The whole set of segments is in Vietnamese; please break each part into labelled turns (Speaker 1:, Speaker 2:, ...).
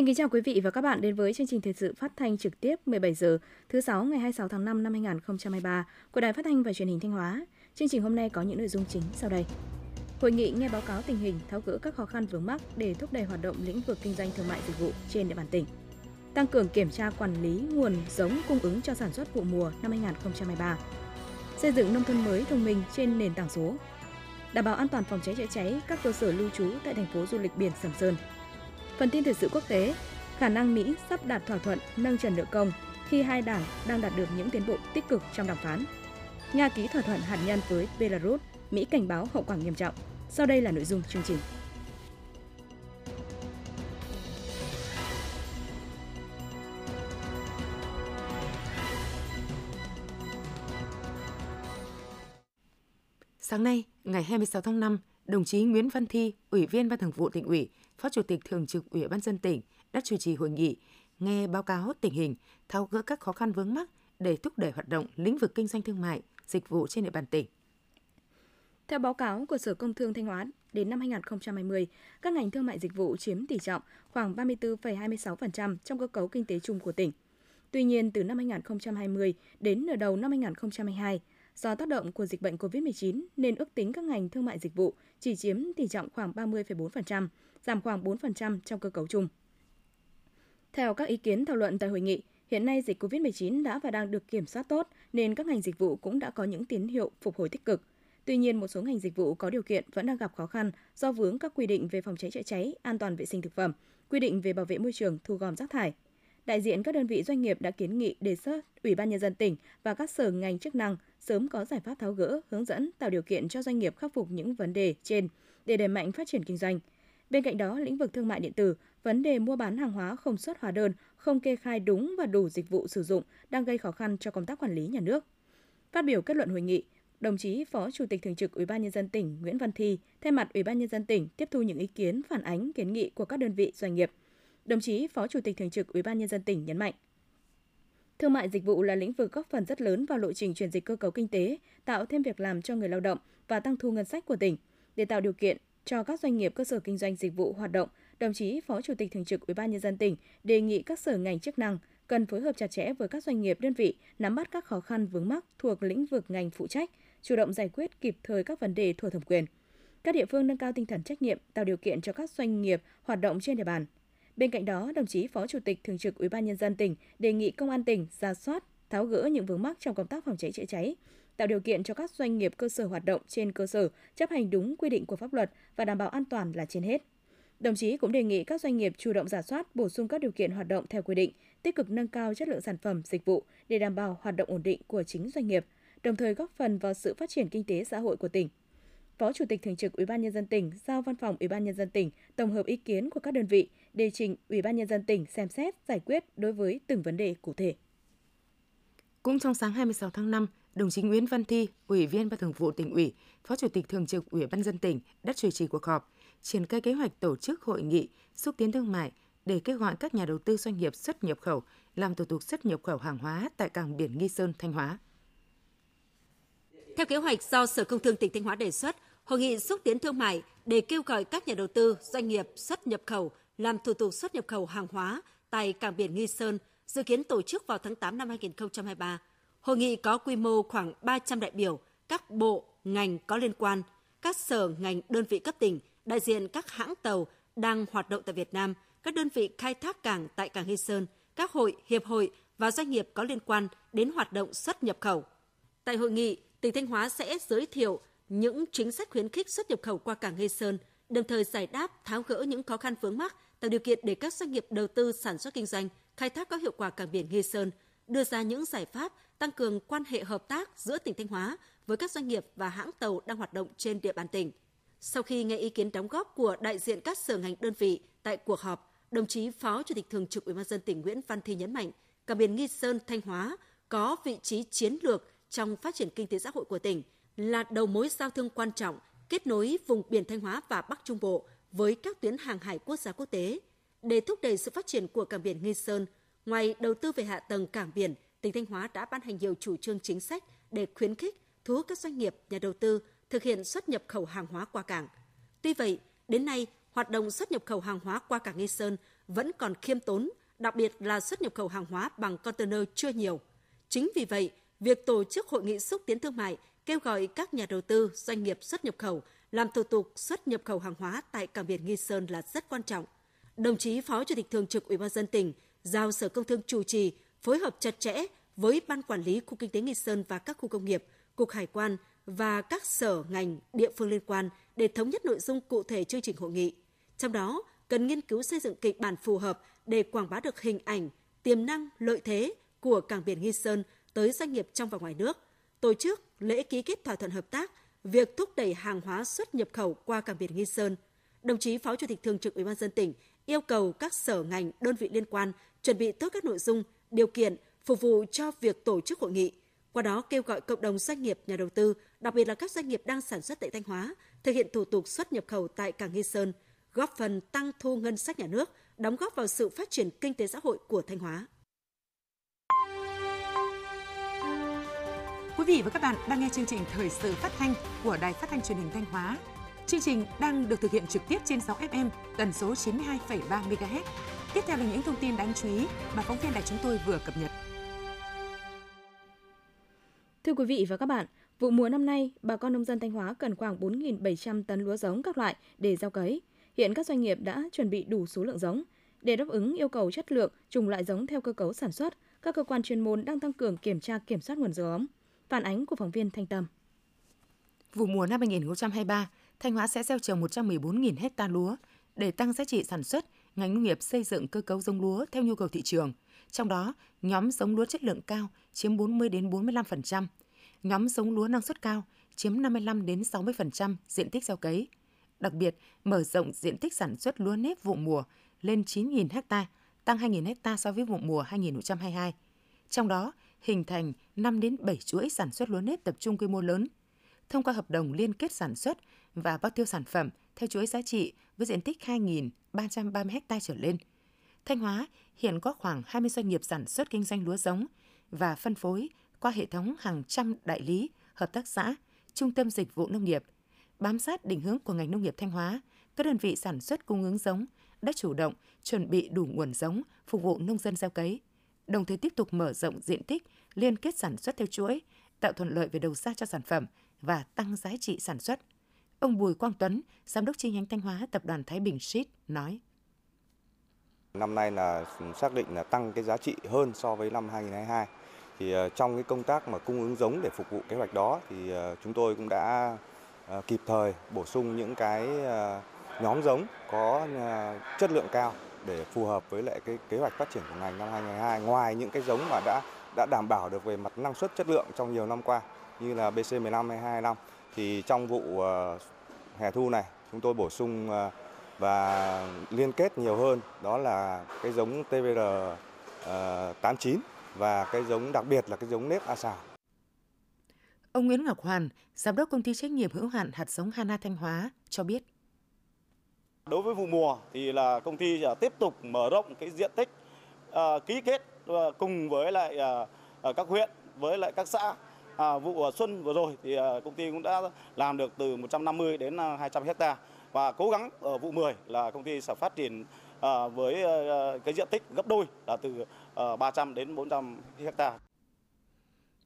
Speaker 1: Xin kính chào quý vị và các bạn đến với chương trình thời sự phát thanh trực tiếp 17 giờ thứ sáu ngày 26 tháng 5 năm 2023 của Đài Phát thanh và Truyền hình Thanh Hóa. Chương trình hôm nay có những nội dung chính sau đây. Hội nghị nghe báo cáo tình hình, tháo gỡ các khó khăn vướng mắc để thúc đẩy hoạt động lĩnh vực kinh doanh thương mại dịch vụ trên địa bàn tỉnh. Tăng cường kiểm tra quản lý nguồn giống cung ứng cho sản xuất vụ mùa năm 2023. Xây dựng nông thôn mới thông minh trên nền tảng số. Đảm bảo an toàn phòng cháy chữa cháy các cơ sở lưu trú tại thành phố du lịch biển Sầm Sơn. Phần tin thời sự quốc tế, khả năng Mỹ sắp đạt thỏa thuận nâng trần nợ công khi hai đảng đang đạt được những tiến bộ tích cực trong đàm phán. Nga ký thỏa thuận hạt nhân với Belarus, Mỹ cảnh báo hậu quả nghiêm trọng. Sau đây là nội dung chương trình.
Speaker 2: Sáng nay, ngày 26 tháng 5, đồng chí Nguyễn Văn Thi, Ủy viên Ban Thường vụ tỉnh ủy, Phó Chủ tịch Thường trực Ủy ban dân tỉnh đã chủ trì hội nghị nghe báo cáo tình hình, tháo gỡ các khó khăn vướng mắc để thúc đẩy hoạt động lĩnh vực kinh doanh thương mại, dịch vụ trên địa bàn tỉnh.
Speaker 1: Theo báo cáo của Sở Công Thương Thanh Hóa, đến năm 2020, các ngành thương mại dịch vụ chiếm tỷ trọng khoảng 34,26% trong cơ cấu kinh tế chung của tỉnh. Tuy nhiên, từ năm 2020 đến nửa đầu năm 2022, do tác động của dịch bệnh COVID-19 nên ước tính các ngành thương mại dịch vụ chỉ chiếm tỷ trọng khoảng 30,4%, giảm khoảng 4% trong cơ cấu chung. Theo các ý kiến thảo luận tại hội nghị, hiện nay dịch COVID-19 đã và đang được kiểm soát tốt nên các ngành dịch vụ cũng đã có những tín hiệu phục hồi tích cực. Tuy nhiên, một số ngành dịch vụ có điều kiện vẫn đang gặp khó khăn do vướng các quy định về phòng cháy chữa cháy, an toàn vệ sinh thực phẩm, quy định về bảo vệ môi trường, thu gom rác thải. Đại diện các đơn vị doanh nghiệp đã kiến nghị đề xuất Ủy ban nhân dân tỉnh và các sở ngành chức năng sớm có giải pháp tháo gỡ, hướng dẫn tạo điều kiện cho doanh nghiệp khắc phục những vấn đề trên để đẩy mạnh phát triển kinh doanh. Bên cạnh đó, lĩnh vực thương mại điện tử, vấn đề mua bán hàng hóa không xuất hóa đơn, không kê khai đúng và đủ dịch vụ sử dụng đang gây khó khăn cho công tác quản lý nhà nước. Phát biểu kết luận hội nghị, đồng chí Phó Chủ tịch Thường trực Ủy ban nhân dân tỉnh Nguyễn Văn Thi thay mặt Ủy ban nhân dân tỉnh tiếp thu những ý kiến phản ánh kiến nghị của các đơn vị doanh nghiệp. Đồng chí Phó Chủ tịch Thường trực Ủy ban nhân dân tỉnh nhấn mạnh, Thương mại dịch vụ là lĩnh vực góp phần rất lớn vào lộ trình chuyển dịch cơ cấu kinh tế, tạo thêm việc làm cho người lao động và tăng thu ngân sách của tỉnh. Để tạo điều kiện cho các doanh nghiệp cơ sở kinh doanh dịch vụ hoạt động, đồng chí Phó Chủ tịch Thường trực Ủy ban nhân dân tỉnh đề nghị các sở ngành chức năng cần phối hợp chặt chẽ với các doanh nghiệp đơn vị nắm bắt các khó khăn vướng mắc thuộc lĩnh vực ngành phụ trách, chủ động giải quyết kịp thời các vấn đề thuộc thẩm quyền. Các địa phương nâng cao tinh thần trách nhiệm, tạo điều kiện cho các doanh nghiệp hoạt động trên địa bàn. Bên cạnh đó, đồng chí Phó Chủ tịch Thường trực Ủy ban nhân dân tỉnh đề nghị công an tỉnh ra soát, tháo gỡ những vướng mắc trong công tác phòng cháy chữa cháy, tạo điều kiện cho các doanh nghiệp cơ sở hoạt động trên cơ sở chấp hành đúng quy định của pháp luật và đảm bảo an toàn là trên hết. Đồng chí cũng đề nghị các doanh nghiệp chủ động giả soát, bổ sung các điều kiện hoạt động theo quy định, tích cực nâng cao chất lượng sản phẩm, dịch vụ để đảm bảo hoạt động ổn định của chính doanh nghiệp, đồng thời góp phần vào sự phát triển kinh tế xã hội của tỉnh. Phó Chủ tịch Thường trực Ủy ban nhân dân tỉnh giao Văn phòng Ủy ban nhân dân tỉnh tổng hợp ý kiến của các đơn vị, đề trình Ủy ban nhân dân tỉnh xem xét giải quyết đối với từng vấn đề cụ thể.
Speaker 2: Cũng trong sáng 26 tháng 5, đồng chí Nguyễn Văn Thi, Ủy viên Ban Thường vụ tỉnh ủy, Phó Chủ tịch Thường trực Ủy ban dân tỉnh đã chủ trì cuộc họp, triển khai kế hoạch tổ chức hội nghị xúc tiến thương mại để kêu gọi các nhà đầu tư doanh nghiệp xuất nhập khẩu làm thủ tục xuất nhập khẩu hàng hóa tại cảng biển Nghi Sơn, Thanh Hóa.
Speaker 3: Theo kế hoạch do Sở Công Thương tỉnh Thanh Hóa đề xuất, hội nghị xúc tiến thương mại để kêu gọi các nhà đầu tư, doanh nghiệp xuất nhập khẩu làm thủ tục xuất nhập khẩu hàng hóa tại cảng biển Nghi Sơn dự kiến tổ chức vào tháng 8 năm 2023. Hội nghị có quy mô khoảng 300 đại biểu, các bộ, ngành có liên quan, các sở, ngành, đơn vị cấp tỉnh, đại diện các hãng tàu đang hoạt động tại Việt Nam, các đơn vị khai thác cảng tại cảng Nghi Sơn, các hội, hiệp hội và doanh nghiệp có liên quan đến hoạt động xuất nhập khẩu. Tại hội nghị, tỉnh Thanh Hóa sẽ giới thiệu những chính sách khuyến khích xuất nhập khẩu qua cảng Nghi Sơn, đồng thời giải đáp tháo gỡ những khó khăn vướng mắc, tạo điều kiện để các doanh nghiệp đầu tư sản xuất kinh doanh, khai thác có hiệu quả cảng biển Nghi Sơn, đưa ra những giải pháp tăng cường quan hệ hợp tác giữa tỉnh Thanh Hóa với các doanh nghiệp và hãng tàu đang hoạt động trên địa bàn tỉnh. Sau khi nghe ý kiến đóng góp của đại diện các sở ngành đơn vị tại cuộc họp, đồng chí Phó Chủ tịch Thường trực Ủy ban dân tỉnh Nguyễn Văn Thi nhấn mạnh, cảng biển Nghi Sơn Thanh Hóa có vị trí chiến lược trong phát triển kinh tế xã hội của tỉnh, là đầu mối giao thương quan trọng kết nối vùng biển Thanh Hóa và Bắc Trung Bộ với các tuyến hàng hải quốc gia quốc tế. Để thúc đẩy sự phát triển của cảng biển Nghi Sơn, ngoài đầu tư về hạ tầng cảng biển, tỉnh Thanh Hóa đã ban hành nhiều chủ trương chính sách để khuyến khích, thu hút các doanh nghiệp, nhà đầu tư thực hiện xuất nhập khẩu hàng hóa qua cảng. Tuy vậy, đến nay, hoạt động xuất nhập khẩu hàng hóa qua cảng Nghi Sơn vẫn còn khiêm tốn, đặc biệt là xuất nhập khẩu hàng hóa bằng container chưa nhiều. Chính vì vậy, việc tổ chức hội nghị xúc tiến thương mại kêu gọi các nhà đầu tư, doanh nghiệp xuất nhập khẩu làm thủ tục xuất nhập khẩu hàng hóa tại cảng biển Nghi Sơn là rất quan trọng. Đồng chí Phó Chủ tịch Thường trực Ủy ban dân tỉnh giao Sở Công Thương chủ trì phối hợp chặt chẽ với Ban Quản lý Khu Kinh tế Nghi Sơn và các khu công nghiệp, Cục Hải quan và các sở ngành địa phương liên quan để thống nhất nội dung cụ thể chương trình hội nghị. Trong đó, cần nghiên cứu xây dựng kịch bản phù hợp để quảng bá được hình ảnh, tiềm năng, lợi thế của cảng biển Nghi Sơn tới doanh nghiệp trong và ngoài nước, tổ chức lễ ký kết thỏa thuận hợp tác, việc thúc đẩy hàng hóa xuất nhập khẩu qua cảng biển Nghi Sơn. Đồng chí Phó Chủ tịch Thường trực Ủy ban dân tỉnh yêu cầu các sở ngành, đơn vị liên quan chuẩn bị tốt các nội dung, điều kiện phục vụ cho việc tổ chức hội nghị. Qua đó kêu gọi cộng đồng doanh nghiệp, nhà đầu tư, đặc biệt là các doanh nghiệp đang sản xuất tại Thanh Hóa, thực hiện thủ tục xuất nhập khẩu tại cảng Nghi Sơn, góp phần tăng thu ngân sách nhà nước, đóng góp vào sự phát triển kinh tế xã hội của Thanh Hóa.
Speaker 2: Quý vị và các bạn đang nghe chương trình Thời sự phát thanh của Đài Phát thanh Truyền hình Thanh Hóa. Chương trình đang được thực hiện trực tiếp trên 6 FM tần số 92,3 MHz. Tiếp theo là những thông tin đáng chú ý mà phóng viên đài chúng tôi vừa cập nhật.
Speaker 1: Thưa quý vị và các bạn, vụ mùa năm nay, bà con nông dân Thanh Hóa cần khoảng 4.700 tấn lúa giống các loại để gieo cấy. Hiện các doanh nghiệp đã chuẩn bị đủ số lượng giống. Để đáp ứng yêu cầu chất lượng, chủng loại giống theo cơ cấu sản xuất, các cơ quan chuyên môn đang tăng cường kiểm tra kiểm soát nguồn giống. Phản ánh của phóng viên Thanh Tâm.
Speaker 2: Vụ mùa năm 2023, Thanh Hóa sẽ gieo trồng 114.000 hecta lúa. Để tăng giá trị sản xuất, ngành nông nghiệp xây dựng cơ cấu giống lúa theo nhu cầu thị trường. Trong đó, nhóm giống lúa chất lượng cao chiếm 40 đến 45%, nhóm giống lúa năng suất cao chiếm 55 đến 60% diện tích gieo cấy. Đặc biệt, mở rộng diện tích sản xuất lúa nếp vụ mùa lên 9.000 ha, tăng 2.000 ha so với vụ mùa 2022. Trong đó, hình thành 5 đến 7 chuỗi sản xuất lúa nếp tập trung quy mô lớn. Thông qua hợp đồng liên kết sản xuất và bao tiêu sản phẩm theo chuỗi giá trị với diện tích 330 ha trở lên. Thanh Hóa hiện có khoảng 20 doanh nghiệp sản xuất kinh doanh lúa giống và phân phối qua hệ thống hàng trăm đại lý, hợp tác xã, trung tâm dịch vụ nông nghiệp. Bám sát định hướng của ngành nông nghiệp Thanh Hóa, các đơn vị sản xuất cung ứng giống đã chủ động chuẩn bị đủ nguồn giống phục vụ nông dân gieo cấy, đồng thời tiếp tục mở rộng diện tích, liên kết sản xuất theo chuỗi, tạo thuận lợi về đầu ra cho sản phẩm và tăng giá trị sản xuất. Ông Bùi Quang Tuấn, Giám đốc chi nhánh Thanh Hóa Tập đoàn Thái Bình Sheet nói.
Speaker 4: Năm nay là xác định là tăng cái giá trị hơn so với năm 2022. Thì ờ, trong cái công tác mà cung ứng giống để phục vụ kế hoạch đó thì ờ, chúng tôi cũng đã ờ, kịp thời bổ sung những cái nhóm giống có chất lượng cao để phù hợp với lại cái kế hoạch phát triển của ngành năm 2022 ngoài những cái giống mà đã đã đảm bảo được về mặt năng suất chất lượng trong nhiều năm qua như là BC15 hay 25 thì trong vụ uh, hè thu này chúng tôi bổ sung uh, và liên kết nhiều hơn đó là cái giống TVR uh, 89 và cái giống đặc biệt là cái giống nếp A xào.
Speaker 2: Ông Nguyễn Ngọc Hoàn, giám đốc công ty trách nhiệm hữu hạn hạt giống Hana Thanh Hóa cho biết.
Speaker 5: Đối với vụ mùa thì là công ty tiếp tục mở rộng cái diện tích uh, ký kết uh, cùng với lại uh, các huyện với lại các xã. À, vụ à, xuân vừa rồi thì à, công ty cũng đã làm được từ 150 đến à, 200 hecta và cố gắng ở vụ 10 là công ty sẽ phát triển à, với cái diện tích gấp đôi là từ à, 300 đến 400 hecta.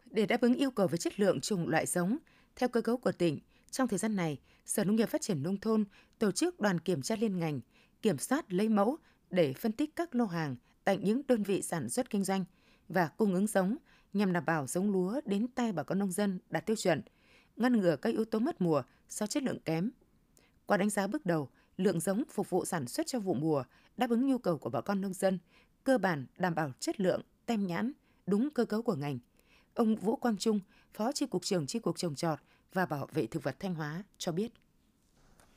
Speaker 2: Để đáp ứng yêu cầu về chất lượng chủng loại giống, theo cơ cấu của tỉnh, trong thời gian này, Sở Nông nghiệp Phát triển Nông thôn tổ chức đoàn kiểm tra liên ngành, kiểm soát lấy mẫu để phân tích các lô hàng tại những đơn vị sản xuất kinh doanh và cung ứng giống nhằm đảm bảo giống lúa đến tay bà con nông dân đạt tiêu chuẩn, ngăn ngừa các yếu tố mất mùa do chất lượng kém. Qua đánh giá bước đầu, lượng giống phục vụ sản xuất cho vụ mùa đáp ứng nhu cầu của bà con nông dân, cơ bản đảm bảo chất lượng, tem nhãn, đúng cơ cấu của ngành. Ông Vũ Quang Trung, Phó Chi cục trưởng Chi cục trồng trọt và Bảo vệ thực vật Thanh Hóa cho biết.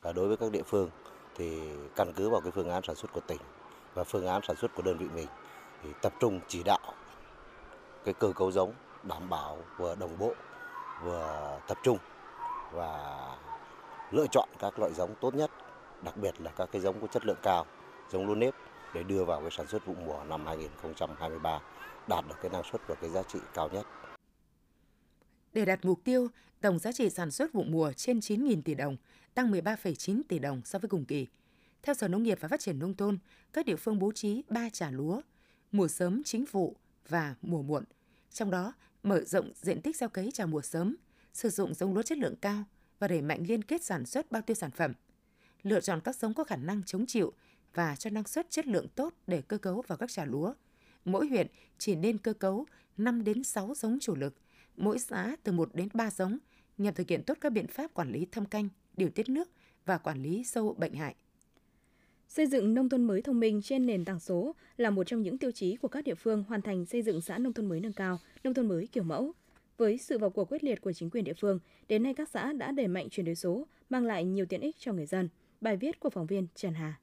Speaker 6: Và đối với các địa phương thì căn cứ vào cái phương án sản xuất của tỉnh và phương án sản xuất của đơn vị mình thì tập trung chỉ đạo cái cơ cấu giống đảm bảo vừa đồng bộ vừa tập trung và lựa chọn các loại giống tốt nhất, đặc biệt là các cái giống có chất lượng cao, giống lúa nếp để đưa vào cái sản xuất vụ mùa năm 2023 đạt được cái năng suất và cái giá trị cao nhất.
Speaker 2: Để đạt mục tiêu, tổng giá trị sản xuất vụ mùa trên 9.000 tỷ đồng, tăng 13,9 tỷ đồng so với cùng kỳ. Theo Sở Nông nghiệp và Phát triển Nông thôn, các địa phương bố trí 3 trả lúa, mùa sớm chính vụ và mùa muộn. Trong đó, mở rộng diện tích gieo cấy trà mùa sớm, sử dụng giống lúa chất lượng cao và đẩy mạnh liên kết sản xuất bao tiêu sản phẩm. Lựa chọn các giống có khả năng chống chịu và cho năng suất chất lượng tốt để cơ cấu vào các trà lúa. Mỗi huyện chỉ nên cơ cấu 5 đến 6 giống chủ lực, mỗi xã từ 1 đến 3 giống nhằm thực hiện tốt các biện pháp quản lý thâm canh, điều tiết nước và quản lý sâu bệnh hại.
Speaker 1: Xây dựng nông thôn mới thông minh trên nền tảng số là một trong những tiêu chí của các địa phương hoàn thành xây dựng xã nông thôn mới nâng cao, nông thôn mới kiểu mẫu. Với sự vào cuộc quyết liệt của chính quyền địa phương, đến nay các xã đã đẩy mạnh chuyển đổi số, mang lại nhiều tiện ích cho người dân. Bài viết của phóng viên Trần Hà.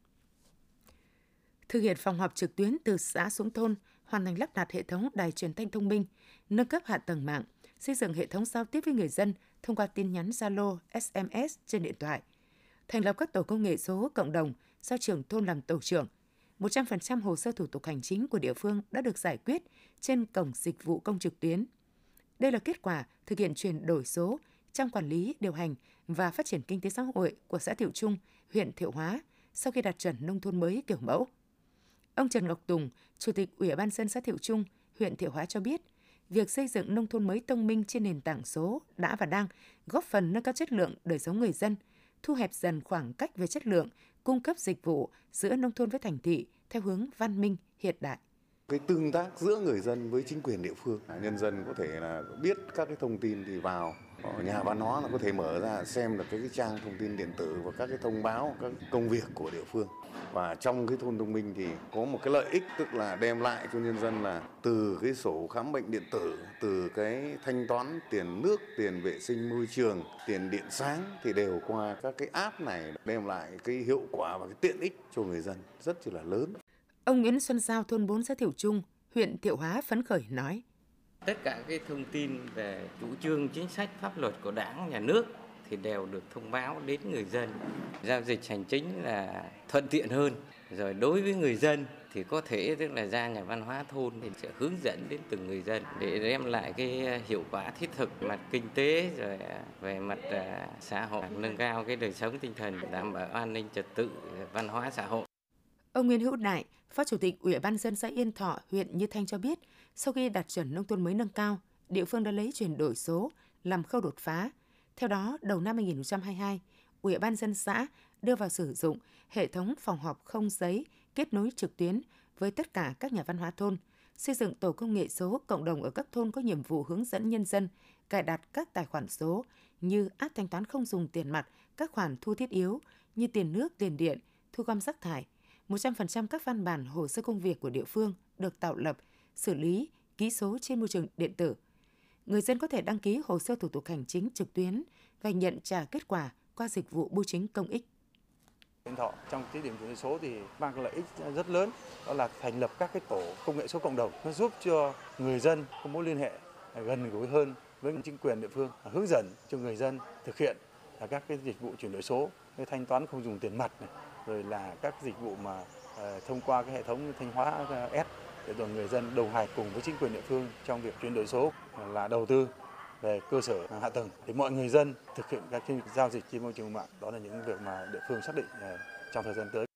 Speaker 2: Thực hiện phòng họp trực tuyến từ xã xuống thôn, hoàn thành lắp đặt hệ thống đài truyền thanh thông minh, nâng cấp hạ tầng mạng, xây dựng hệ thống giao tiếp với người dân thông qua tin nhắn Zalo, SMS trên điện thoại, thành lập các tổ công nghệ số cộng đồng do trưởng thôn làm tổ trưởng. 100% hồ sơ thủ tục hành chính của địa phương đã được giải quyết trên cổng dịch vụ công trực tuyến. Đây là kết quả thực hiện chuyển đổi số trong quản lý, điều hành và phát triển kinh tế xã hội của xã Thiệu Trung, huyện Thiệu Hóa sau khi đạt chuẩn nông thôn mới kiểu mẫu. Ông Trần Ngọc Tùng, Chủ tịch Ủy ban dân xã Thiệu Trung, huyện Thiệu Hóa cho biết, việc xây dựng nông thôn mới thông minh trên nền tảng số đã và đang góp phần nâng cao chất lượng đời sống người dân, thu hẹp dần khoảng cách về chất lượng, cung cấp dịch vụ giữa nông thôn với thành thị theo hướng văn minh, hiện đại.
Speaker 7: Cái tương tác giữa người dân với chính quyền địa phương nhân dân có thể là biết các cái thông tin thì vào. Ờ, nhà văn hóa là có thể mở ra xem được cái, cái trang thông tin điện tử và các cái thông báo các công việc của địa phương và trong cái thôn thông minh thì có một cái lợi ích tức là đem lại cho nhân dân là từ cái sổ khám bệnh điện tử từ cái thanh toán tiền nước tiền vệ sinh môi trường tiền điện sáng thì đều qua các cái app này đem lại cái hiệu quả và cái tiện ích cho người dân rất là lớn
Speaker 2: Ông Nguyễn Xuân Giao, thôn 4 xã Thiệu Trung, huyện Thiệu Hóa phấn khởi nói.
Speaker 8: Tất cả cái thông tin về chủ trương chính sách pháp luật của đảng, nhà nước thì đều được thông báo đến người dân. Giao dịch hành chính là thuận tiện hơn. Rồi đối với người dân thì có thể tức là ra nhà văn hóa thôn thì sẽ hướng dẫn đến từng người dân để đem lại cái hiệu quả thiết thực mặt kinh tế rồi à, về mặt à, xã hội nâng cao cái đời sống tinh thần đảm bảo an ninh trật tự văn hóa xã hội
Speaker 2: Ông Nguyễn Hữu Đại, Phó Chủ tịch Ủy ban dân xã Yên Thọ, huyện Như Thanh cho biết, sau khi đạt chuẩn nông thôn mới nâng cao, địa phương đã lấy chuyển đổi số làm khâu đột phá. Theo đó, đầu năm 2022, Ủy ban dân xã đưa vào sử dụng hệ thống phòng họp không giấy kết nối trực tuyến với tất cả các nhà văn hóa thôn, xây dựng tổ công nghệ số cộng đồng ở các thôn có nhiệm vụ hướng dẫn nhân dân cài đặt các tài khoản số như áp thanh toán không dùng tiền mặt, các khoản thu thiết yếu như tiền nước, tiền điện, thu gom rác thải, 100% các văn bản hồ sơ công việc của địa phương được tạo lập, xử lý, ký số trên môi trường điện tử. Người dân có thể đăng ký hồ sơ thủ tục hành chính trực tuyến và nhận trả kết quả qua dịch vụ bưu chính công ích.
Speaker 9: Yên Thọ trong cái điểm chuyển đổi số thì mang lợi ích rất lớn đó là thành lập các cái tổ công nghệ số cộng đồng nó giúp cho người dân có mối liên hệ gần gũi hơn với chính quyền địa phương hướng dẫn cho người dân thực hiện các cái dịch vụ chuyển đổi số như thanh toán không dùng tiền mặt này, rồi là các dịch vụ mà ờ, thông qua cái hệ thống thanh hóa S để toàn người dân đồng hành cùng với chính quyền địa phương trong việc chuyển đổi số là đầu tư về cơ sở hạ tầng để mọi người dân thực hiện các giao dịch trên môi trường mạng đó là những việc mà địa phương xác định ờ, trong thời gian tới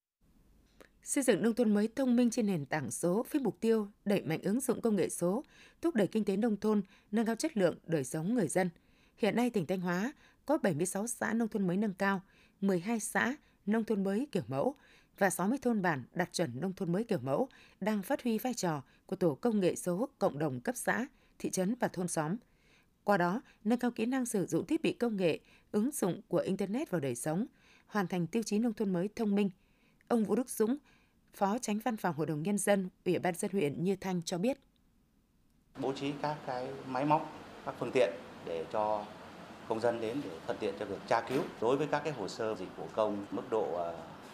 Speaker 2: xây dựng nông thôn mới thông minh trên nền tảng số với mục tiêu đẩy mạnh ứng dụng công nghệ số, thúc đẩy kinh tế nông thôn, nâng cao chất lượng đời sống người dân. Hiện nay tỉnh Thanh Hóa có 76 xã nông thôn mới nâng cao, 12 xã nông thôn mới kiểu mẫu và 60 thôn bản đạt chuẩn nông thôn mới kiểu mẫu đang phát huy vai trò của tổ công nghệ số cộng đồng cấp xã, thị trấn và thôn xóm. Qua đó, nâng cao kỹ năng sử dụng thiết bị công nghệ, ứng dụng của Internet vào đời sống, hoàn thành tiêu chí nông thôn mới thông minh. Ông Vũ Đức Dũng, Phó Tránh Văn phòng Hội đồng Nhân dân, Ủy ban dân huyện Như Thanh cho biết.
Speaker 10: Bố trí các cái máy móc, các phương tiện để cho công dân đến để thuận tiện cho việc tra cứu đối với các cái hồ sơ dịch vụ công mức độ à,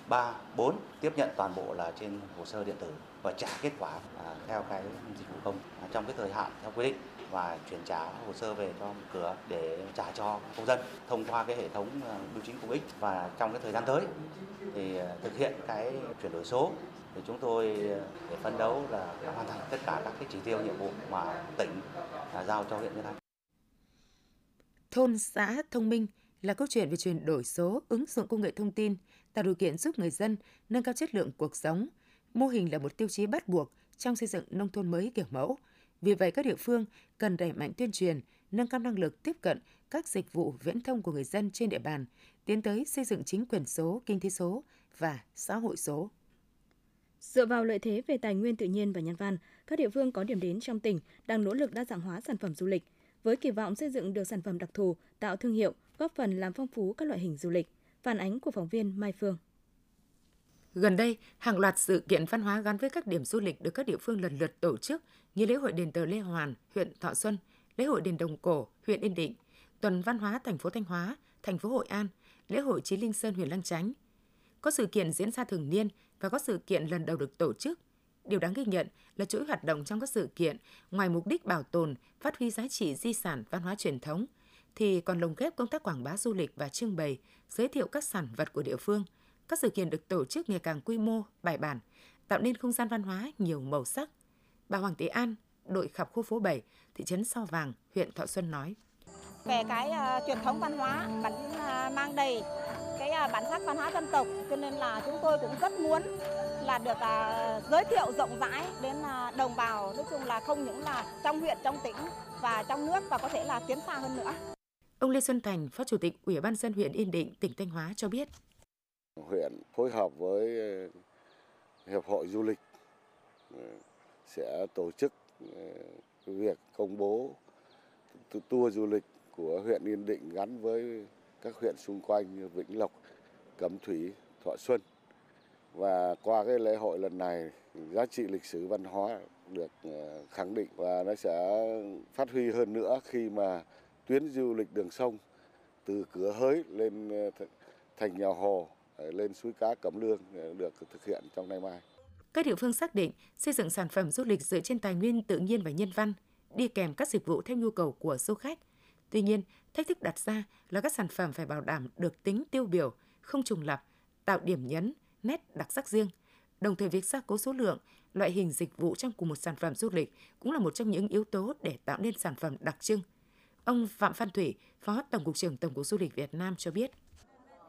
Speaker 10: 3, 4 tiếp nhận toàn bộ là trên hồ sơ điện tử và trả kết quả à, theo cái dịch vụ công à, trong cái thời hạn theo quy định và chuyển trả hồ sơ về cho một cửa để trả cho công dân thông qua cái hệ thống à, bưu chính công ích và trong cái thời gian tới thì thực hiện cái chuyển đổi số thì chúng tôi để phấn đấu là hoàn thành tất cả các cái chỉ tiêu nhiệm vụ mà tỉnh giao cho huyện Nhân Thanh
Speaker 2: thôn xã thông minh là câu chuyện về chuyển đổi số, ứng dụng công nghệ thông tin, tạo điều kiện giúp người dân nâng cao chất lượng cuộc sống. Mô hình là một tiêu chí bắt buộc trong xây dựng nông thôn mới kiểu mẫu. Vì vậy, các địa phương cần đẩy mạnh tuyên truyền, nâng cao năng lực tiếp cận các dịch vụ viễn thông của người dân trên địa bàn, tiến tới xây dựng chính quyền số, kinh tế số và xã hội số.
Speaker 1: Dựa vào lợi thế về tài nguyên tự nhiên và nhân văn, các địa phương có điểm đến trong tỉnh đang nỗ lực đa dạng hóa sản phẩm du lịch, với kỳ vọng xây dựng được sản phẩm đặc thù, tạo thương hiệu, góp phần làm phong phú các loại hình du lịch. Phản ánh của phóng viên Mai Phương.
Speaker 2: Gần đây, hàng loạt sự kiện văn hóa gắn với các điểm du lịch được các địa phương lần lượt tổ chức như lễ hội đền thờ Lê Hoàn, huyện Thọ Xuân, lễ hội đền Đồng Cổ, huyện Yên Định, tuần văn hóa thành phố Thanh Hóa, thành phố Hội An, lễ hội Chí Linh Sơn, huyện Lăng Chánh. Có sự kiện diễn ra thường niên và có sự kiện lần đầu được tổ chức. Điều đáng ghi nhận là chuỗi hoạt động trong các sự kiện, ngoài mục đích bảo tồn, phát huy giá trị di sản văn hóa truyền thống, thì còn lồng ghép công tác quảng bá du lịch và trưng bày, giới thiệu các sản vật của địa phương. Các sự kiện được tổ chức ngày càng quy mô, bài bản, tạo nên không gian văn hóa nhiều màu sắc. Bà Hoàng Thị An, đội khắp khu phố 7, thị trấn Sao Vàng, huyện Thọ Xuân nói.
Speaker 11: Về cái uh, truyền thống văn hóa, vẫn uh, mang đầy cái uh, bản sắc văn hóa dân tộc, cho nên là chúng tôi cũng rất muốn là được uh, giới thiệu rộng rãi đến uh, đồng bào, nói chung là không những là trong huyện, trong tỉnh và trong nước và có thể là tiến xa hơn nữa.
Speaker 2: Ông Lê Xuân Thành, Phó Chủ tịch Ủy ban dân huyện Yên Định, tỉnh Thanh Hóa cho biết.
Speaker 12: Huyện phối hợp với Hiệp hội Du lịch sẽ tổ chức việc công bố tour du lịch của huyện Yên Định gắn với các huyện xung quanh như Vĩnh Lộc, Cẩm Thủy, Thọ Xuân. Và qua cái lễ hội lần này, giá trị lịch sử văn hóa được ờ, khẳng định và nó sẽ phát huy hơn nữa khi mà tuyến du lịch đường sông từ cửa hới lên ờ, thành nhà hồ ờ, lên suối cá Cẩm Lương được thực hiện trong nay mai.
Speaker 2: Các địa phương xác định xây dựng sản phẩm du lịch dựa trên tài nguyên tự nhiên và nhân văn, đi kèm các dịch vụ theo nhu cầu của du khách. Tuy nhiên, thách thức đặt ra là các sản phẩm phải bảo đảm được tính tiêu biểu, không trùng lập, tạo điểm nhấn, nét đặc sắc riêng. Đồng thời việc gia cố số lượng, loại hình dịch vụ trong cùng một sản phẩm du lịch cũng là một trong những yếu tố để tạo nên sản phẩm đặc trưng. Ông Phạm Phan Thủy, Phó Tổng cục trưởng Tổng cục Du lịch Việt Nam cho biết.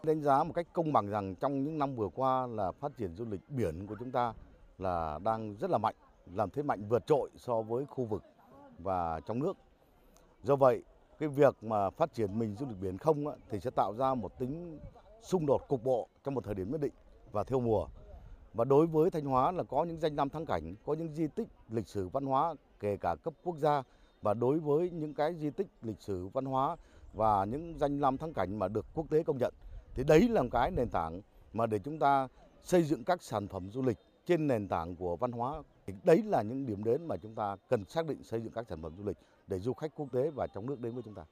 Speaker 13: Đánh giá một cách công bằng rằng trong những năm vừa qua là phát triển du lịch biển của chúng ta là đang rất là mạnh, làm thế mạnh vượt trội so với khu vực và trong nước. Do vậy, cái việc mà phát triển mình du lịch biển không thì sẽ tạo ra một tính xung đột cục bộ trong một thời điểm nhất định và theo mùa. Và đối với Thanh Hóa là có những danh lam thắng cảnh, có những di tích lịch sử văn hóa kể cả cấp quốc gia và đối với những cái di tích lịch sử văn hóa và những danh lam thắng cảnh mà được quốc tế công nhận thì đấy là một cái nền tảng mà để chúng ta xây dựng các sản phẩm du lịch trên nền tảng của văn hóa thì đấy là những điểm đến mà chúng ta cần xác định xây dựng các sản phẩm du lịch để du khách quốc tế và trong nước đến với chúng ta.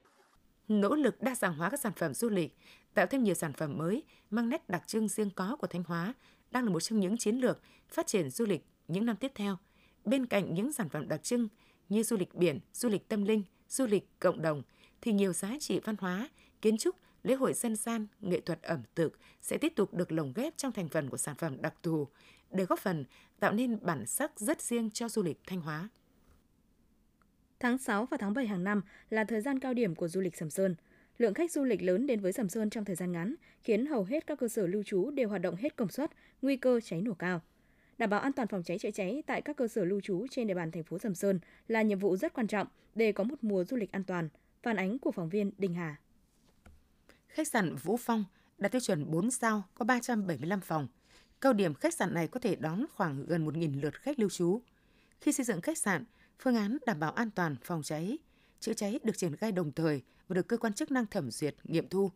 Speaker 2: Nỗ lực đa dạng hóa các sản phẩm du lịch, tạo thêm nhiều sản phẩm mới mang nét đặc trưng riêng có của Thanh Hóa đang là một trong những chiến lược phát triển du lịch những năm tiếp theo. Bên cạnh những sản phẩm đặc trưng như du lịch biển, du lịch tâm linh, du lịch cộng đồng thì nhiều giá trị văn hóa, kiến trúc, lễ hội dân gian, nghệ thuật ẩm thực sẽ tiếp tục được lồng ghép trong thành phần của sản phẩm đặc thù để góp phần tạo nên bản sắc rất riêng cho du lịch Thanh Hóa.
Speaker 1: Tháng 6 và tháng 7 hàng năm là thời gian cao điểm của du lịch Sầm Sơn. Lượng khách du lịch lớn đến với Sầm Sơn trong thời gian ngắn khiến hầu hết các cơ sở lưu trú đều hoạt động hết công suất, nguy cơ cháy nổ cao. Đảm bảo an toàn phòng cháy chữa cháy tại các cơ sở lưu trú trên địa bàn thành phố Sầm Sơn là nhiệm vụ rất quan trọng để có một mùa du lịch an toàn. Phản ánh của phóng viên đình Hà.
Speaker 2: Khách sạn Vũ Phong đạt tiêu chuẩn 4 sao có 375 phòng. Cao điểm khách sạn này có thể đón khoảng gần 1.000 lượt khách lưu trú. Khi xây dựng khách sạn, phương án đảm bảo an toàn phòng cháy, chữa cháy được triển khai đồng thời và được cơ quan chức năng thẩm duyệt, nghiệm thu.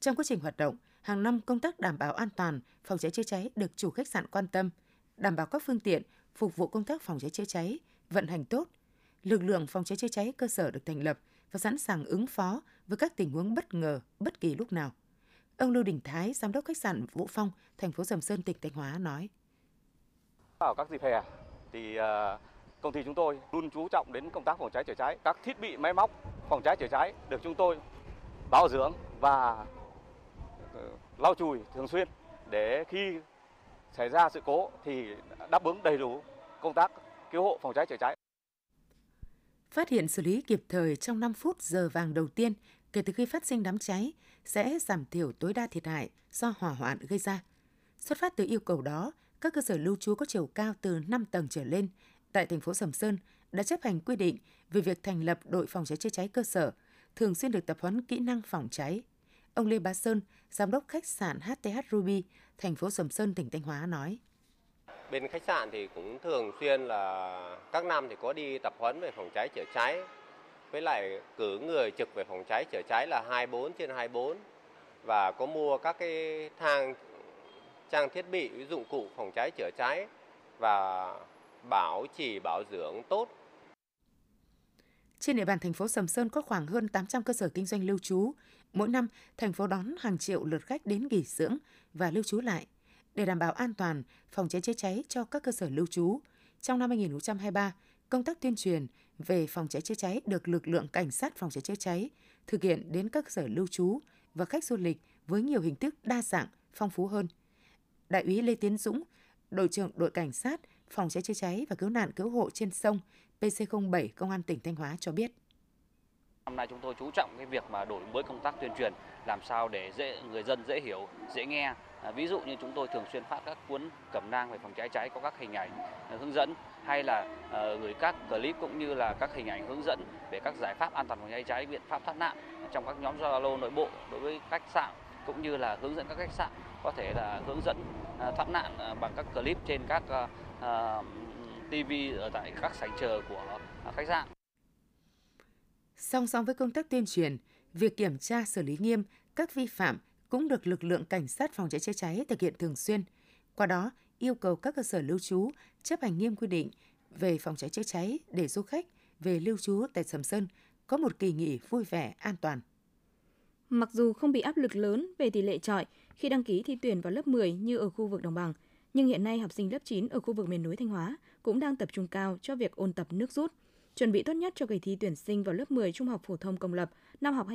Speaker 2: Trong quá trình hoạt động, hàng năm công tác đảm bảo an toàn phòng cháy chữa cháy được chủ khách sạn quan tâm, đảm bảo các phương tiện phục vụ công tác phòng cháy chữa cháy vận hành tốt. Lực lượng phòng cháy chữa cháy cơ sở được thành lập và sẵn sàng ứng phó với các tình huống bất ngờ bất kỳ lúc nào. Ông Lưu Đình Thái, giám đốc khách sạn Vũ Phong, thành phố Sầm Sơn, tỉnh Thanh Hóa nói:
Speaker 14: Vào các dịp hè thì ờ, công ty chúng tôi luôn chú trọng đến công tác phòng cháy chữa cháy. Các thiết bị máy móc phòng cháy chữa cháy được chúng tôi bảo dưỡng và ờ, lau chùi thường xuyên để khi xảy ra sự cố thì đáp ứng đầy đủ công tác cứu hộ phòng cháy chữa cháy.
Speaker 2: Phát hiện xử lý kịp thời trong 5 phút giờ vàng đầu tiên, kể từ khi phát sinh đám cháy sẽ giảm thiểu tối đa thiệt hại do hỏa hoạn gây ra. Xuất phát từ yêu cầu đó, các cơ sở lưu trú có chiều cao từ 5 tầng trở lên tại thành phố Sầm Sơn đã chấp hành quy định về việc thành lập đội phòng cháy chữa cháy cơ sở, thường xuyên được tập huấn kỹ năng phòng cháy. Ông Lê Bá Sơn, giám đốc khách sạn HTH Ruby, thành phố Sầm Sơn, tỉnh Thanh Hóa nói.
Speaker 15: Bên khách sạn thì cũng thường xuyên là các năm thì có đi tập huấn về phòng cháy chữa cháy với lại cử người trực về phòng cháy chữa cháy là 24 trên 24 và có mua các cái thang trang thiết bị dụng cụ phòng cháy chữa cháy và bảo trì bảo dưỡng tốt.
Speaker 2: Trên địa bàn thành phố Sầm Sơn có khoảng hơn 800 cơ sở kinh doanh lưu trú. Mỗi năm, thành phố đón hàng triệu lượt khách đến nghỉ dưỡng và lưu trú lại. Để đảm bảo an toàn, phòng cháy chữa cháy cho các cơ sở lưu trú, trong năm 2023, công tác tuyên truyền về phòng cháy chữa cháy được lực lượng cảnh sát phòng cháy chữa cháy thực hiện đến các cơ sở lưu trú và khách du lịch với nhiều hình thức đa dạng, phong phú hơn. Đại úy Lê Tiến Dũng, đội trưởng đội cảnh sát phòng cháy chữa cháy và cứu nạn cứu hộ trên sông PC07 Công an tỉnh Thanh Hóa cho biết.
Speaker 16: Năm nay chúng tôi chú trọng cái việc mà đổi mới công tác tuyên truyền làm sao để dễ người dân dễ hiểu, dễ nghe. À, ví dụ như chúng tôi thường xuyên phát các cuốn cẩm nang về phòng cháy cháy có các hình ảnh à, hướng dẫn hay là uh, gửi các clip cũng như là các hình ảnh hướng dẫn về các giải pháp an toàn phòng cháy cháy, biện pháp thoát nạn trong các nhóm Zalo nội bộ đối với khách sạn cũng như là hướng dẫn các khách sạn có thể là hướng dẫn uh, thoát nạn uh, bằng các clip trên các uh, TV ở tại các sảnh chờ của uh, khách sạn.
Speaker 2: Song song với công tác tuyên truyền, việc kiểm tra xử lý nghiêm các vi phạm cũng được lực lượng cảnh sát phòng cháy chữa cháy thực hiện thường xuyên. Qua đó, yêu cầu các cơ sở lưu trú chấp hành nghiêm quy định về phòng cháy chữa cháy để du khách về lưu trú tại Sầm Sơn có một kỳ nghỉ vui vẻ, an toàn.
Speaker 1: Mặc dù không bị áp lực lớn về tỷ lệ trọi khi đăng ký thi tuyển vào lớp 10 như ở khu vực đồng bằng, nhưng hiện nay học sinh lớp 9 ở khu vực miền núi Thanh Hóa cũng đang tập trung cao cho việc ôn tập nước rút, chuẩn bị tốt nhất cho kỳ thi tuyển sinh vào lớp 10 trung học phổ thông công lập năm học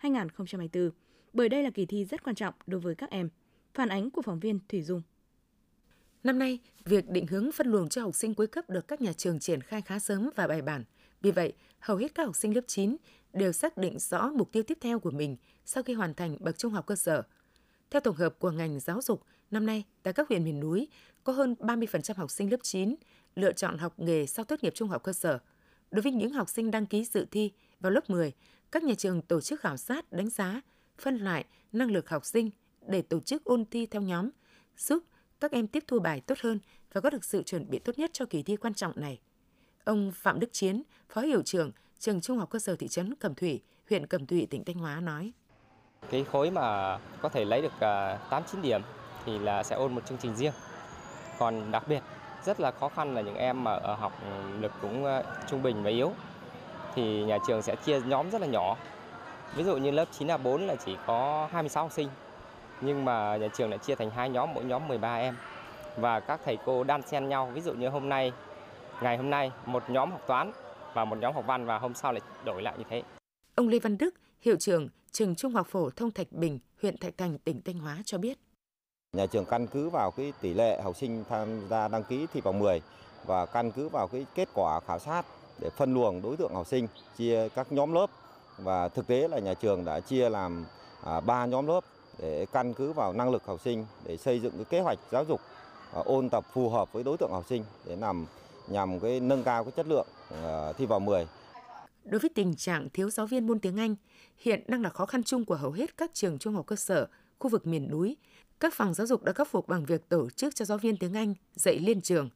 Speaker 1: 2023-2024, bởi đây là kỳ thi rất quan trọng đối với các em. Phản ánh của phóng viên Thủy Dung.
Speaker 2: Năm nay, việc định hướng phân luồng cho học sinh cuối cấp được các nhà trường triển khai khá sớm và bài bản. Vì vậy, hầu hết các học sinh lớp 9 đều xác định rõ mục tiêu tiếp theo của mình sau khi hoàn thành bậc trung học cơ sở. Theo tổng hợp của ngành giáo dục, năm nay tại các huyện miền núi có hơn 30% học sinh lớp 9 lựa chọn học nghề sau tốt nghiệp trung học cơ sở. Đối với những học sinh đăng ký dự thi vào lớp 10, các nhà trường tổ chức khảo sát, đánh giá, phân loại năng lực học sinh để tổ chức ôn thi theo nhóm, giúp các em tiếp thu bài tốt hơn và có được sự chuẩn bị tốt nhất cho kỳ thi quan trọng này. Ông Phạm Đức Chiến, Phó Hiệu trưởng trường Trung học cơ sở thị trấn Cẩm Thủy, huyện Cẩm Thủy, tỉnh Thanh Hóa nói.
Speaker 17: Cái khối mà có thể lấy được à, 8-9 điểm thì là sẽ ôn một chương trình riêng. Còn đặc biệt rất là khó khăn là những em mà ở học ừ, lực cũng à, trung bình và yếu thì nhà trường sẽ chia nhóm rất là nhỏ. Ví dụ như lớp 9A4 là chỉ có 26 học sinh nhưng mà nhà trường lại chia thành hai nhóm mỗi nhóm 13 em và các thầy cô đan xen nhau ví dụ như hôm nay ngày hôm nay một nhóm học toán và một nhóm học văn và hôm sau lại đổi lại như thế.
Speaker 2: Ông Lê Văn Đức, hiệu trưởng trường Trung học phổ thông Thạch Bình, huyện Thạch Thành, tỉnh Thanh Hóa cho biết.
Speaker 18: Nhà trường căn cứ vào cái tỷ lệ học sinh tham gia đăng ký thi vào 10 và căn cứ vào cái kết quả khảo sát để phân luồng đối tượng học sinh, chia các nhóm lớp và thực tế là nhà trường đã chia làm à, 3 nhóm lớp để căn cứ vào năng lực học sinh để xây dựng cái kế hoạch giáo dục à, ôn tập phù hợp với đối tượng học sinh để làm nhằm cái nâng cao cái chất lượng à, thi vào 10.
Speaker 2: Đối với tình trạng thiếu giáo viên môn tiếng Anh, hiện đang là khó khăn chung của hầu hết các trường trung học cơ sở, khu vực miền núi. Các phòng giáo dục đã khắc phục bằng việc tổ chức cho giáo viên tiếng Anh dạy liên trường.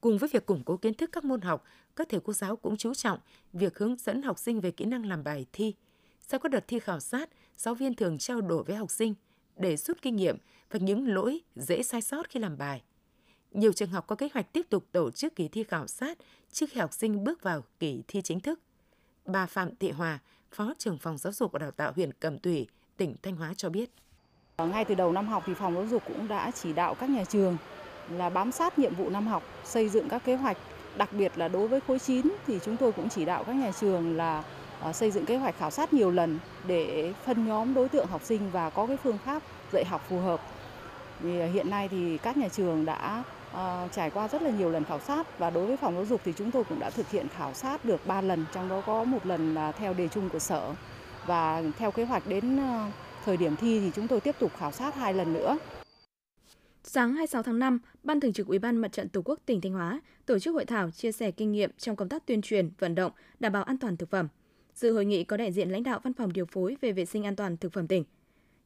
Speaker 2: Cùng với việc củng cố kiến thức các môn học, các thầy cô giáo cũng chú trọng việc hướng dẫn học sinh về kỹ năng làm bài thi. Sau các đợt thi khảo sát, giáo viên thường trao đổi với học sinh để rút kinh nghiệm và những lỗi dễ sai sót khi làm bài. Nhiều trường học có kế hoạch tiếp tục tổ chức kỳ thi khảo sát trước khi học sinh bước vào kỳ thi chính thức. Bà Phạm Thị Hòa, Phó trưởng phòng giáo dục và đào tạo huyện Cẩm Thủy, tỉnh Thanh Hóa cho biết.
Speaker 19: Ờ, ngay từ đầu năm học thì phòng giáo dục cũng đã chỉ đạo các nhà trường là bám sát nhiệm vụ năm học, xây dựng các kế hoạch, đặc biệt là đối với khối 9 thì chúng tôi cũng chỉ đạo các nhà trường là ờ, xây dựng kế hoạch khảo sát nhiều lần để phân nhóm đối tượng học sinh và có cái phương pháp dạy học phù hợp. Thì ờ, hiện nay thì các nhà trường đã Ờ, trải qua rất là nhiều lần khảo sát và đối với phòng giáo dục thì chúng tôi cũng đã thực hiện khảo sát được 3 lần, trong đó có một lần là theo đề chung của sở. và theo kế hoạch đến ờ, thời điểm thi thì chúng tôi tiếp tục khảo sát hai lần nữa.
Speaker 1: Sáng 26 tháng 5, Ban Thường trực Ủy ban Mặt trận Tổ quốc tỉnh Thanh Hóa tổ chức hội thảo chia sẻ kinh nghiệm trong công tác tuyên truyền, vận động đảm bảo an toàn thực phẩm. Dự hội nghị có đại diện lãnh đạo Văn phòng điều phối về vệ sinh an toàn thực phẩm tỉnh.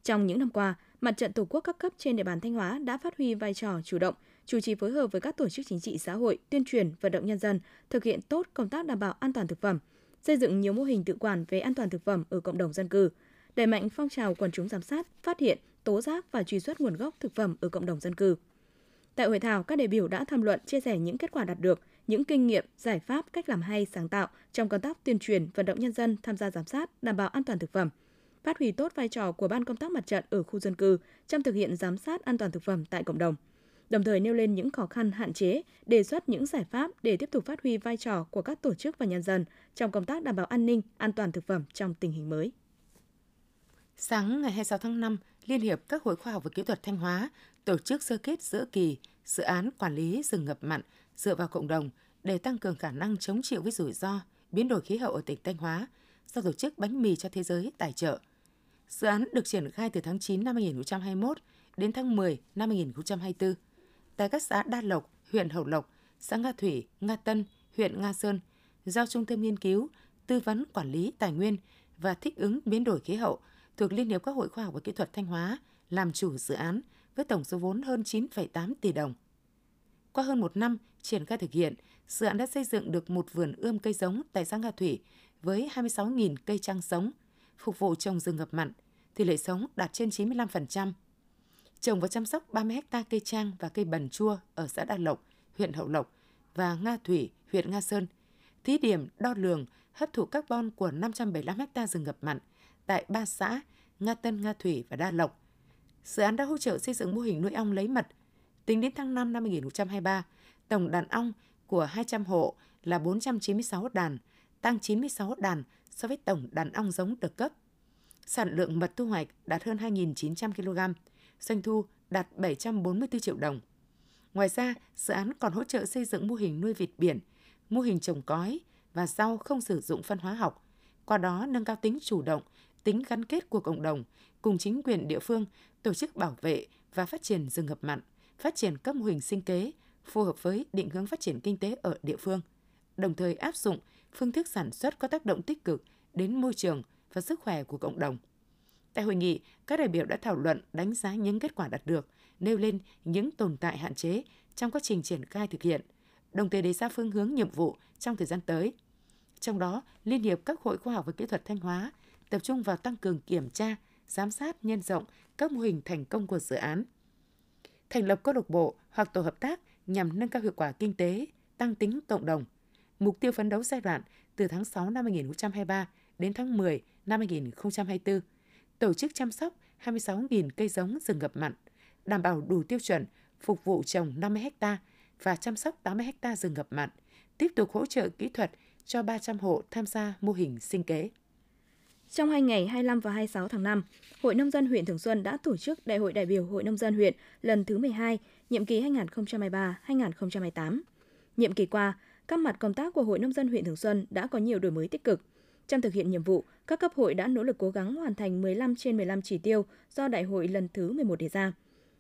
Speaker 1: Trong những năm qua, Mặt trận Tổ quốc các cấp trên địa bàn Thanh Hóa đã phát huy vai trò chủ động, chủ trì phối hợp với các tổ chức chính trị xã hội, tuyên truyền, vận động nhân dân thực hiện tốt công tác đảm bảo an toàn thực phẩm, xây dựng nhiều mô hình tự quản về an toàn thực phẩm ở cộng đồng dân cư, đẩy mạnh phong trào quần chúng giám sát, phát hiện, tố giác và truy xuất nguồn gốc thực phẩm ở cộng đồng dân cư. Tại hội thảo, các đại biểu đã tham luận chia sẻ những kết quả đạt được, những kinh nghiệm, giải pháp, cách làm hay, sáng tạo trong công tác tuyên truyền, vận động nhân dân tham gia giám sát, đảm bảo an toàn thực phẩm, phát huy tốt vai trò của ban công tác mặt trận ở khu dân cư trong thực hiện giám sát an toàn thực phẩm tại cộng đồng. Đồng thời nêu lên những khó khăn hạn chế, đề xuất những giải pháp để tiếp tục phát huy vai trò của các tổ chức và nhân dân trong công tác đảm bảo an ninh, an toàn thực phẩm trong tình hình mới.
Speaker 2: Sáng ngày 26 tháng 5, Liên hiệp các hội khoa học và kỹ thuật Thanh Hóa tổ chức sơ kết giữa kỳ dự án quản lý rừng ngập mặn dựa vào cộng đồng để tăng cường khả năng chống chịu với rủi ro biến đổi khí hậu ở tỉnh Thanh Hóa do tổ chức bánh mì cho thế giới tài trợ. Dự án được triển khai từ tháng 9 năm 2021 đến tháng 10 năm 2024 tại các xã Đa Lộc, huyện Hậu Lộc, xã Nga Thủy, Nga Tân, huyện Nga Sơn, giao Trung tâm Nghiên cứu, Tư vấn Quản lý Tài nguyên và Thích ứng biến đổi khí hậu thuộc Liên hiệp các hội khoa học và kỹ thuật Thanh Hóa làm chủ dự án với tổng số vốn hơn 9,8 tỷ đồng. Qua hơn một năm triển khai thực hiện, dự án đã xây dựng được một vườn ươm cây giống tại xã Nga Thủy với 26.000 cây trăng sống, phục vụ trồng rừng ngập mặn, tỷ lệ sống đạt trên 95%. Trồng và chăm sóc 30 ha cây trang và cây bần chua ở xã Đa Lộc, huyện Hậu Lộc và Nga Thủy, huyện Nga Sơn. Thí điểm đo lường hấp thụ carbon của 575 ha rừng ngập mặn tại ba xã Nga Tân, Nga Thủy và Đa Lộc. Dự án đã hỗ trợ xây dựng mô hình nuôi ong lấy mật. Tính đến tháng 5 năm 2023, tổng đàn ong của 200 hộ là 496 đàn, tăng 96 đàn so với tổng đàn ong giống được cấp. Sản lượng mật thu hoạch đạt hơn 2.900 kg, doanh thu đạt 744 triệu đồng. Ngoài ra, dự án còn hỗ trợ xây dựng mô hình nuôi vịt biển, mô hình trồng cói và rau không sử dụng phân hóa học, qua đó nâng cao tính chủ động, tính gắn kết của cộng đồng cùng chính quyền địa phương tổ chức bảo vệ và phát triển rừng ngập mặn, phát triển các mô hình sinh kế phù hợp với định hướng phát triển kinh tế ở địa phương, đồng thời áp dụng phương thức sản xuất có tác động tích cực đến môi trường và sức khỏe của cộng đồng. Tại hội nghị, các đại biểu đã thảo luận đánh giá những kết quả đạt được, nêu lên những tồn tại hạn chế trong quá trình triển khai thực hiện, đồng thời đề ra phương hướng nhiệm vụ trong thời gian tới. Trong đó, Liên hiệp các hội khoa học và kỹ thuật Thanh Hóa tập trung vào tăng cường kiểm tra, giám sát nhân rộng các mô hình thành công của dự án. Thành lập câu lạc bộ hoặc tổ hợp tác nhằm nâng cao hiệu quả kinh tế, tăng tính cộng đồng. Mục tiêu phấn đấu giai đoạn từ tháng 6 năm 2023 đến tháng 10 năm 2024, tổ chức chăm sóc 26.000 cây giống rừng ngập mặn, đảm bảo đủ tiêu chuẩn phục vụ trồng 50 ha và chăm sóc 80 ha rừng ngập mặn, tiếp tục hỗ trợ kỹ thuật cho 300 hộ tham gia mô hình sinh kế.
Speaker 1: Trong hai ngày 25 và 26 tháng 5, Hội Nông dân huyện Thường Xuân đã tổ chức Đại hội đại biểu Hội Nông dân huyện lần thứ 12, nhiệm kỳ 2023-2028. Nhiệm kỳ qua, các mặt công tác của Hội Nông dân huyện Thường Xuân đã có nhiều đổi mới tích cực. Trong thực hiện nhiệm vụ, các cấp hội đã nỗ lực cố gắng hoàn thành 15 trên 15 chỉ tiêu do Đại hội lần thứ 11 đề ra.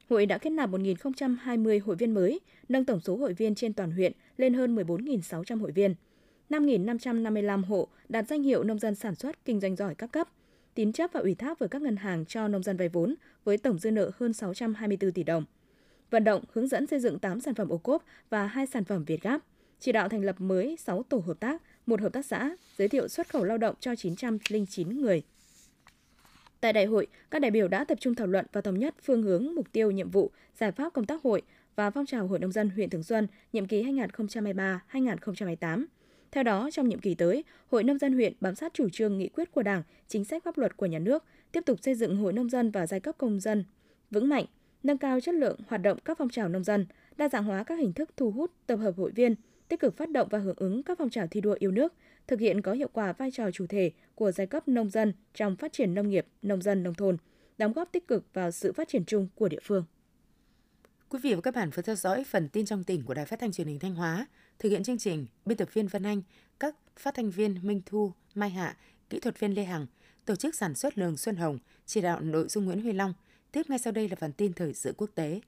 Speaker 1: Hội đã kết nạp 1.020 hội viên mới, nâng tổng số hội viên trên toàn huyện lên hơn 14.600 hội viên – 5.555 hộ đạt danh hiệu nông dân sản xuất kinh doanh giỏi các cấp, tín chấp và ủy thác với các ngân hàng cho nông dân vay vốn với tổng dư nợ hơn 624 tỷ đồng. Vận động hướng dẫn xây dựng 8 sản phẩm ô cốp và 2 sản phẩm Việt Gáp, chỉ đạo thành lập mới 6 tổ hợp tác, một hợp tác xã, giới thiệu xuất khẩu lao động cho 909 người. Tại đại hội, các đại biểu đã tập trung thảo luận và thống nhất phương hướng, mục tiêu, nhiệm vụ, giải pháp công tác hội và phong trào Hội nông dân huyện Thường Xuân nhiệm kỳ 2023-2028 theo đó, trong nhiệm kỳ tới, Hội Nông dân huyện bám sát chủ trương nghị quyết của Đảng, chính sách pháp luật của nhà nước, tiếp tục xây dựng Hội Nông dân và giai cấp công dân vững mạnh, nâng cao chất lượng hoạt động các phong trào nông dân, đa dạng hóa các hình thức thu hút tập hợp hội viên, tích cực phát động và hưởng ứng các phong trào thi đua yêu nước, thực hiện có hiệu quả vai trò chủ thể của giai cấp nông dân trong phát triển nông nghiệp, nông dân nông thôn, đóng góp tích cực vào sự phát triển chung của địa phương.
Speaker 2: Quý vị và các bạn vừa theo dõi phần tin trong tỉnh của Đài Phát thanh Truyền hình Thanh Hóa. Thực hiện chương trình, biên tập viên Vân Anh, các phát thanh viên Minh Thu, Mai Hạ, kỹ thuật viên Lê Hằng, tổ chức sản xuất Lường Xuân Hồng, chỉ đạo nội dung Nguyễn Huy Long. Tiếp ngay sau đây là phần tin thời sự quốc tế.